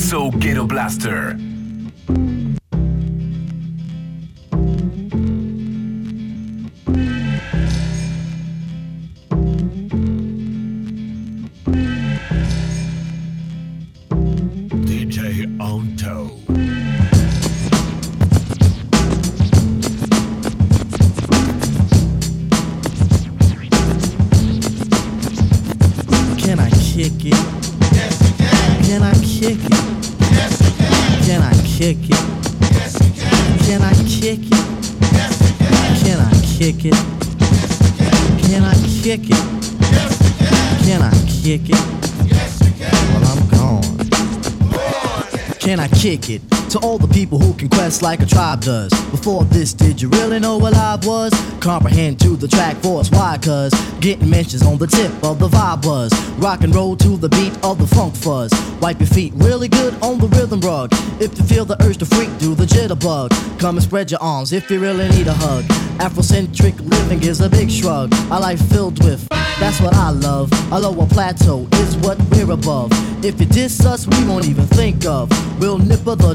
So Ghetto Blaster. Can I kick it? Yes, you can. Can I kick it? Kick it? Can. I kick it? Can. I kick it? Can I kick it? Can. I kick it? Yes. Well, I'm gone. Can I kick it? To all the people who can quest like a tribe does. Before this, did you really know what I was? Comprehend to the track force, why? Cause getting mentions on the tip of the vibe was. Rock and roll to the beat of the funk fuzz. Wipe your feet really good on the rhythm rug. If you feel the urge to freak, do the jitterbug. Come and spread your arms if you really need a hug. Afrocentric living is a big shrug. A life filled with, that's what I love. A lower plateau is what we're above. If you diss us, we won't even think of. We'll nipper the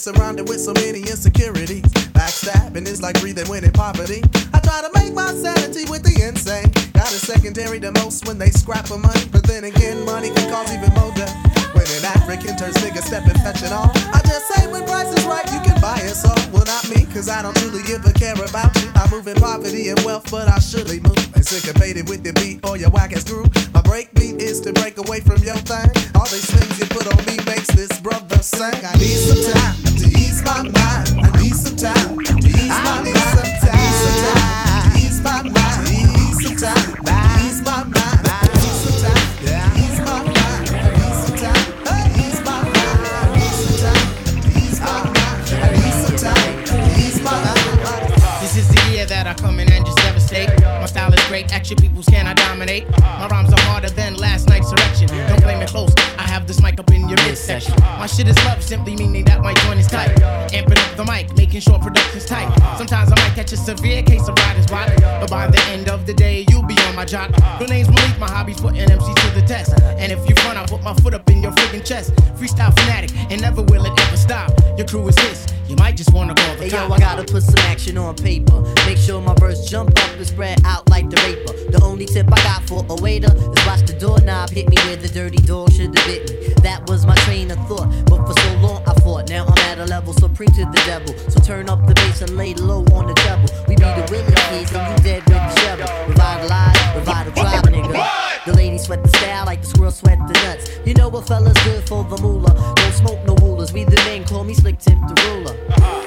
Surrounded with so many insecurities. Backstabbing is like breathing when in poverty. I try to make my sanity with the insane. Got a secondary to most when they scrap for money. But then again, money can cause even more death. When an African turns nigga step and fetch it just cause I don't truly give a care about you. I move in poverty and wealth, but I surely move. And syncopated with the beat or your whack ass groove. My break beat is to break away from your thing. All these things you put on me makes this brother sing. I need some time to ease my mind. I need some time to ease my mind. Dominate. My rhymes are harder than last night's erection. Don't blame me close, I have this mic up in your midsection. My shit is love, simply meaning that my joint is tight. Amping up the mic, making sure production's tight. Sometimes I might catch a severe case of writer's block, but by the end of the day, you'll be on my jock. Your name's Malik, my hobby's putting MCs to the test. And if you run, I put my foot up in your friggin' chest. Freestyle fanatic, and never will it ever stop. Your crew is his, you might just wanna call the Hey yo. I gotta put some action on paper. Make sure my verse jump up and spread out like the raper. The only tip I got for a waiter is watch the doorknob hit me where the dirty dog should have bit me. That was my train of thought, but for so long I fought. Now I'm at a level supreme to the devil. So turn up the bass and lay low on the treble. We be the Willie kids and you dead with the shovel. Revitalize, revitalize, nigga. The ladies sweat the style like the squirrel sweat the nuts. You know what fella's good for the moolah. Don't smoke no rulers. We the men call me slick tip the ruler.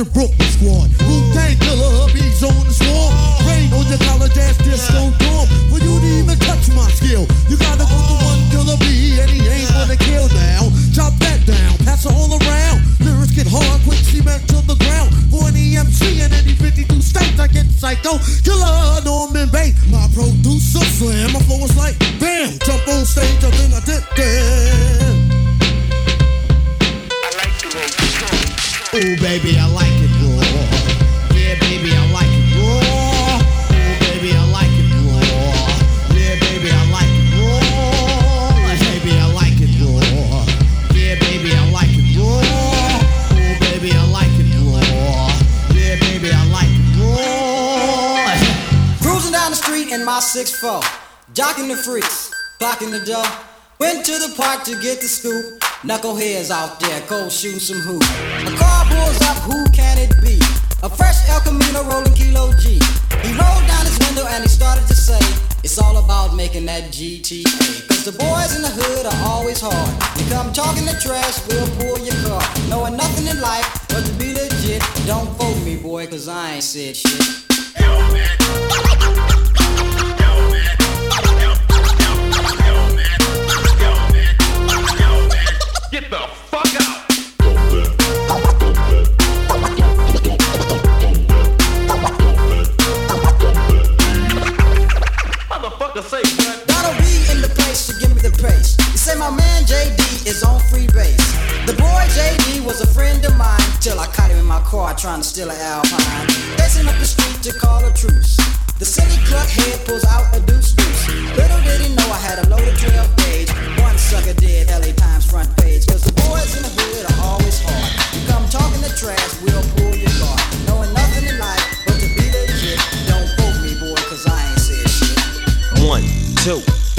The Brooklyn squad. Wu Tang killer, hubby's on the swarm. Rain on your college ass disco dorm. For you to even touch my skill, you gotta go to one killer B, and he ain't gonna kill now. Chop that down, pass it all around. Lyrics get hard, quick cement to the ground. For an EMC and any 52 states, I get psycho. 564. Jocking the freaks, blocking the door. Went to the park to get the scoop. Knuckleheads out there, go shoot some hoop. A car pulls up, who can it be? A fresh El Camino rolling Kilo G. He rolled down his window and he started to say, It's all about making that GTA. Cause the boys in the hood are always hard. You come talking the trash, we'll pull your car. Knowing nothing in life but to be legit. Don't vote me, boy, cause I ain't said shit. Get the fuck out. Motherfucker say what? Donald B in the place to give me the pace. You say my man JD is on free base. The boy JD was a friend of mine till I caught him in my car trying to steal an Alpine. Racing up the street to call a truce. The city clerk head pulls out a deuce deuce. Little did he know I had a loaded 12 gauge. One sucker did LA Times front page. Cause the boys in the hood are always hard. You come talking the trash, we'll pull your car. Knowing nothing in life but to be legit. Don't vote me, boy, cause I ain't said shit. One, two,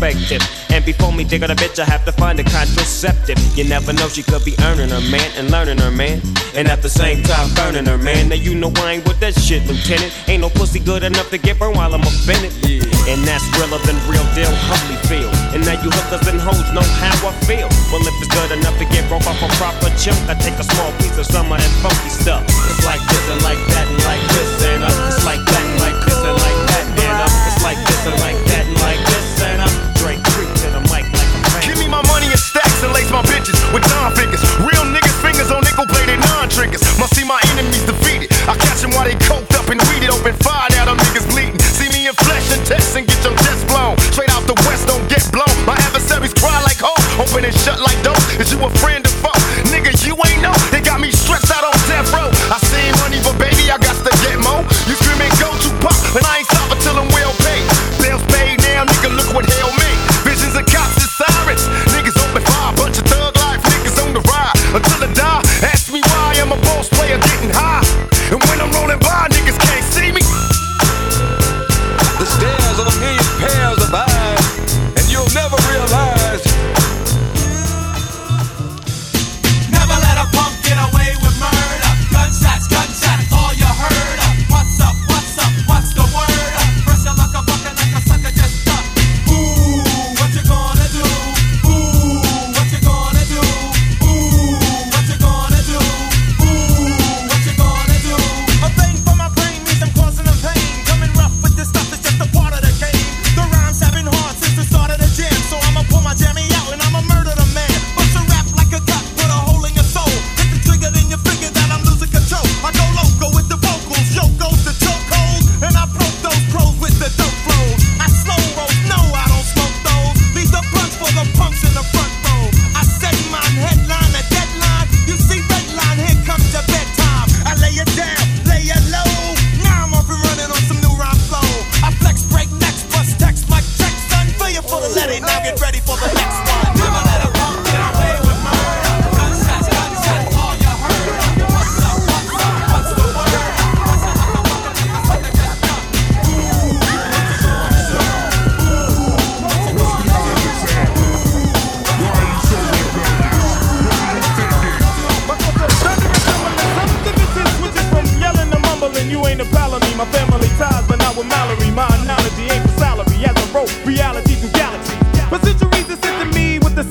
And before me dig on a bitch, I have to find a contraceptive. You never know, she could be earning her man and learning her man. And at the same time, burning her man. Now you know I ain't with that shit, Lieutenant. Ain't no pussy good enough to get burned while I'm offended. Yeah. And that's realer than real deal Holyfield. And now you hookers and hoes know how I feel. Well, if it's good enough to get broke off a proper chunk, I take a small piece of some of that funky stuff. It's like this and like that and like this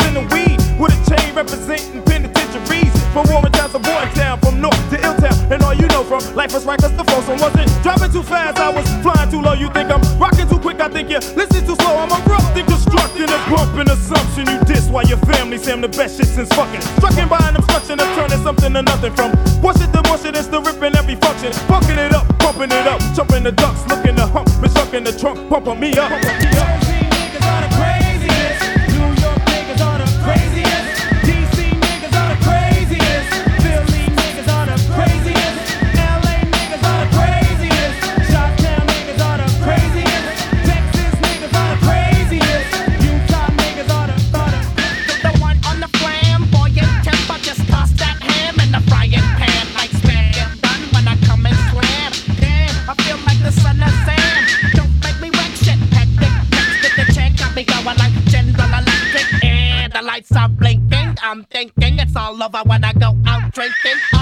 in the weed with a chain representing penitentiaries. From Warren Town to Boy Town, from North to Illtown, and all you know from Life was right, cause the one wasn't dropping too fast. I was flying too low. You think I'm rocking too quick? I think you listen too slow. I'm erupting, constructing, and pumping assumption. You diss while your family say I'm the best shit since fucking. Strucking by an obstruction of turning something to nothing from bullshit to bullshit. It's the ripping every function. Bucking it up, pumping it up, jumping the ducks, looking the hump, been in the trunk, pumping me up. I'm thinking it's all over when I go out drinking.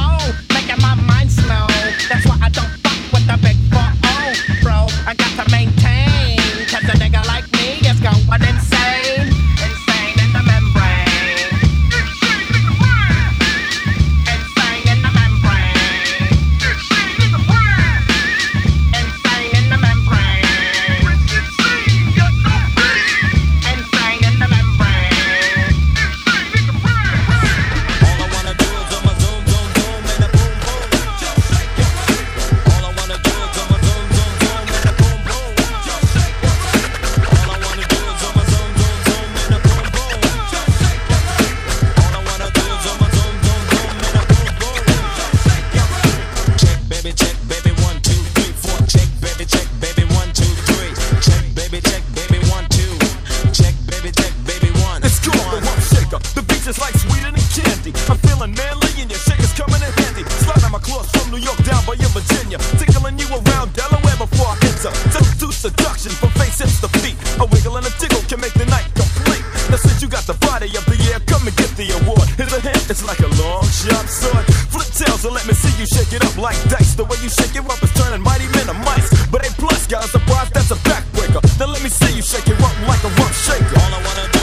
you shake it up like dice. The way you shake it up is turning mighty men to mice. But A plus, got a surprise, that's a backbreaker. Now let me see you shake it up like a rump shaker. All I wanna do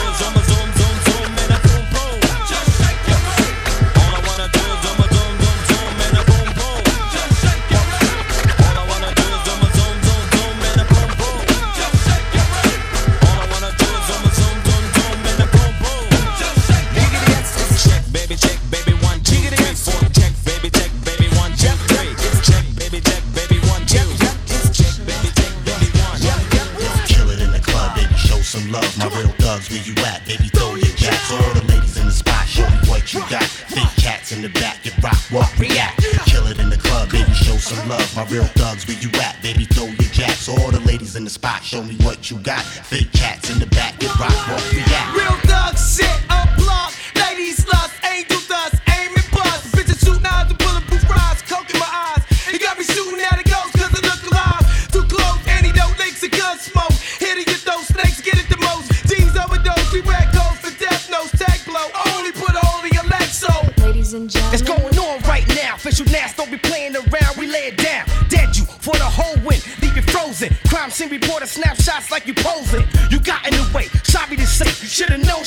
Show me what you got. Fake